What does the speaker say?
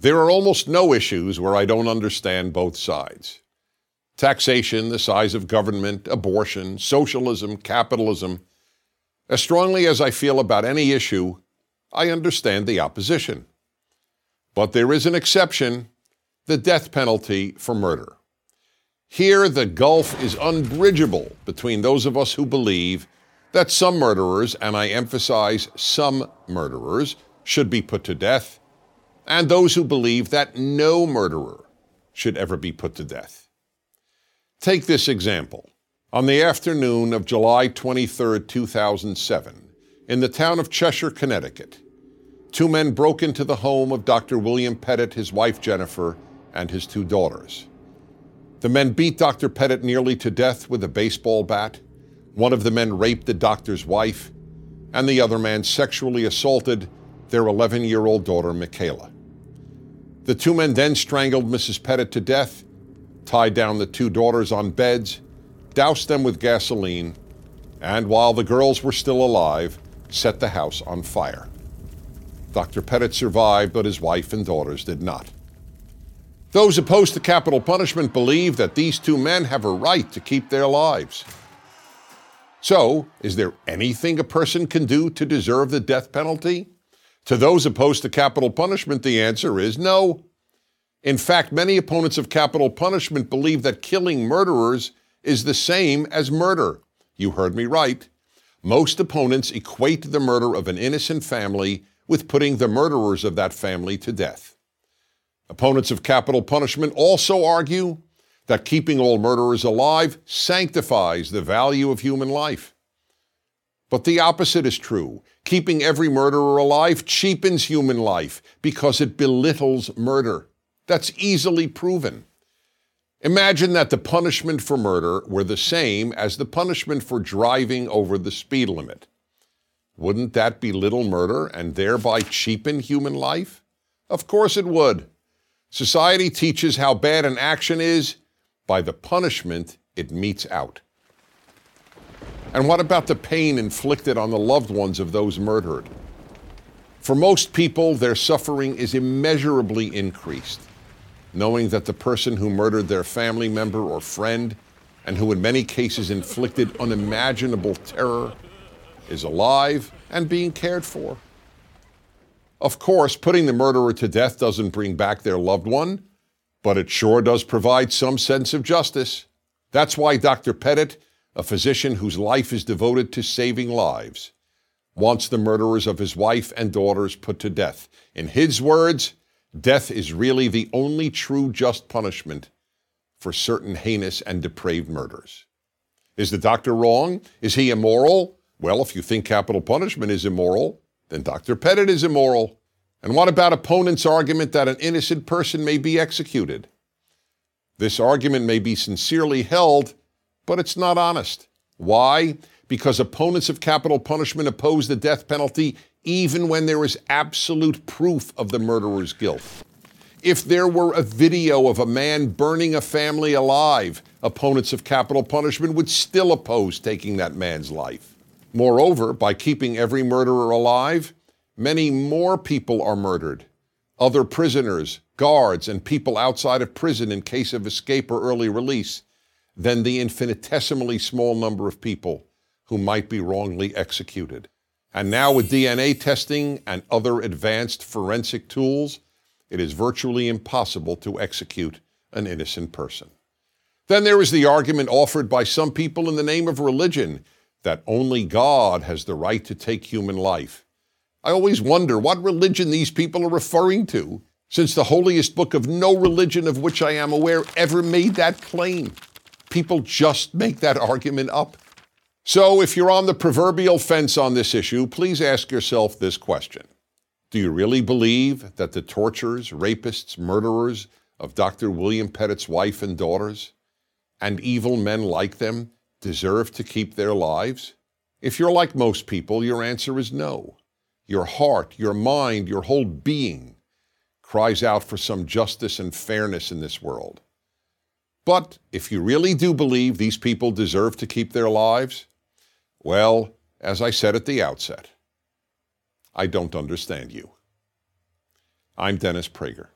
There are almost no issues where I don't understand both sides. Taxation, the size of government, abortion, socialism, capitalism. As strongly as I feel about any issue, I understand the opposition. But there is an exception the death penalty for murder. Here, the gulf is unbridgeable between those of us who believe that some murderers, and I emphasize some murderers, should be put to death, and those who believe that no murderer should ever be put to death. Take this example. On the afternoon of July 23, 2007, in the town of Cheshire, Connecticut, two men broke into the home of Dr. William Petit, his wife Jennifer, and his two daughters. The men beat Dr. Petit nearly to death with a baseball bat. One of the men raped the doctor's wife, and the other man sexually assaulted their 11 year old daughter, Michaela. The two men then strangled Mrs. Petit to death, tied down the two daughters on beds, doused them with gasoline, and while the girls were still alive, set the house on fire. Dr. Petit survived, but his wife and daughters did not. Those opposed to capital punishment believe that these two men have a right to keep their lives. So, is there anything a person can do to deserve the death penalty? To those opposed to capital punishment, the answer is no. In fact, many opponents of capital punishment believe that killing murderers is the same as murder. You heard me right. Most opponents equate the murder of an innocent family with putting the murderers of that family to death. Opponents of capital punishment also argue that keeping all murderers alive sanctifies the value of human life. But the opposite is true. Keeping every murderer alive cheapens human life because it belittles murder. That's easily proven. Imagine that the punishment for murder were the same as the punishment for driving over the speed limit. Wouldn't that belittle murder and thereby cheapen human life? Of course it would. Society teaches how bad an action is by the punishment it metes out. And what about the pain inflicted on the loved ones of those murdered? For most people, their suffering is immeasurably increased, knowing that the person who murdered their family member or friend, and who in many cases inflicted unimaginable terror, is alive and being cared for. Of course, putting the murderer to death doesn't bring back their loved one, but it sure does provide some sense of justice. That's why Dr. Petit, a physician whose life is devoted to saving lives, wants the murderers of his wife and daughters put to death. In his words, death is really the only true just punishment for certain heinous and depraved murders. Is the doctor wrong? Is he immoral? Well, if you think capital punishment is immoral, then Dr. Petit is immoral. And what about opponents' argument that an innocent person may be executed? This argument may be sincerely held, but it's not honest. Why? Because opponents of capital punishment oppose the death penalty even when there is absolute proof of the murderer's guilt. If there were a video of a man burning a family alive, opponents of capital punishment would still oppose taking that man's life. Moreover, by keeping every murderer alive, many more people are murdered. Other prisoners, guards, and people outside of prison in case of escape or early release than the infinitesimally small number of people who might be wrongly executed. And now, with DNA testing and other advanced forensic tools, it is virtually impossible to execute an innocent person. Then there is the argument offered by some people in the name of religion that only God has the right to take human life. I always wonder what religion these people are referring to, since the holiest book of no religion of which I am aware ever made that claim. People just make that argument up. So, if you're on the proverbial fence on this issue, please ask yourself this question Do you really believe that the torturers, rapists, murderers of Dr. William Petit's wife and daughters, and evil men like them, deserve to keep their lives? If you're like most people, your answer is no. Your heart, your mind, your whole being cries out for some justice and fairness in this world. But if you really do believe these people deserve to keep their lives, well, as I said at the outset, I don't understand you. I'm Dennis Prager.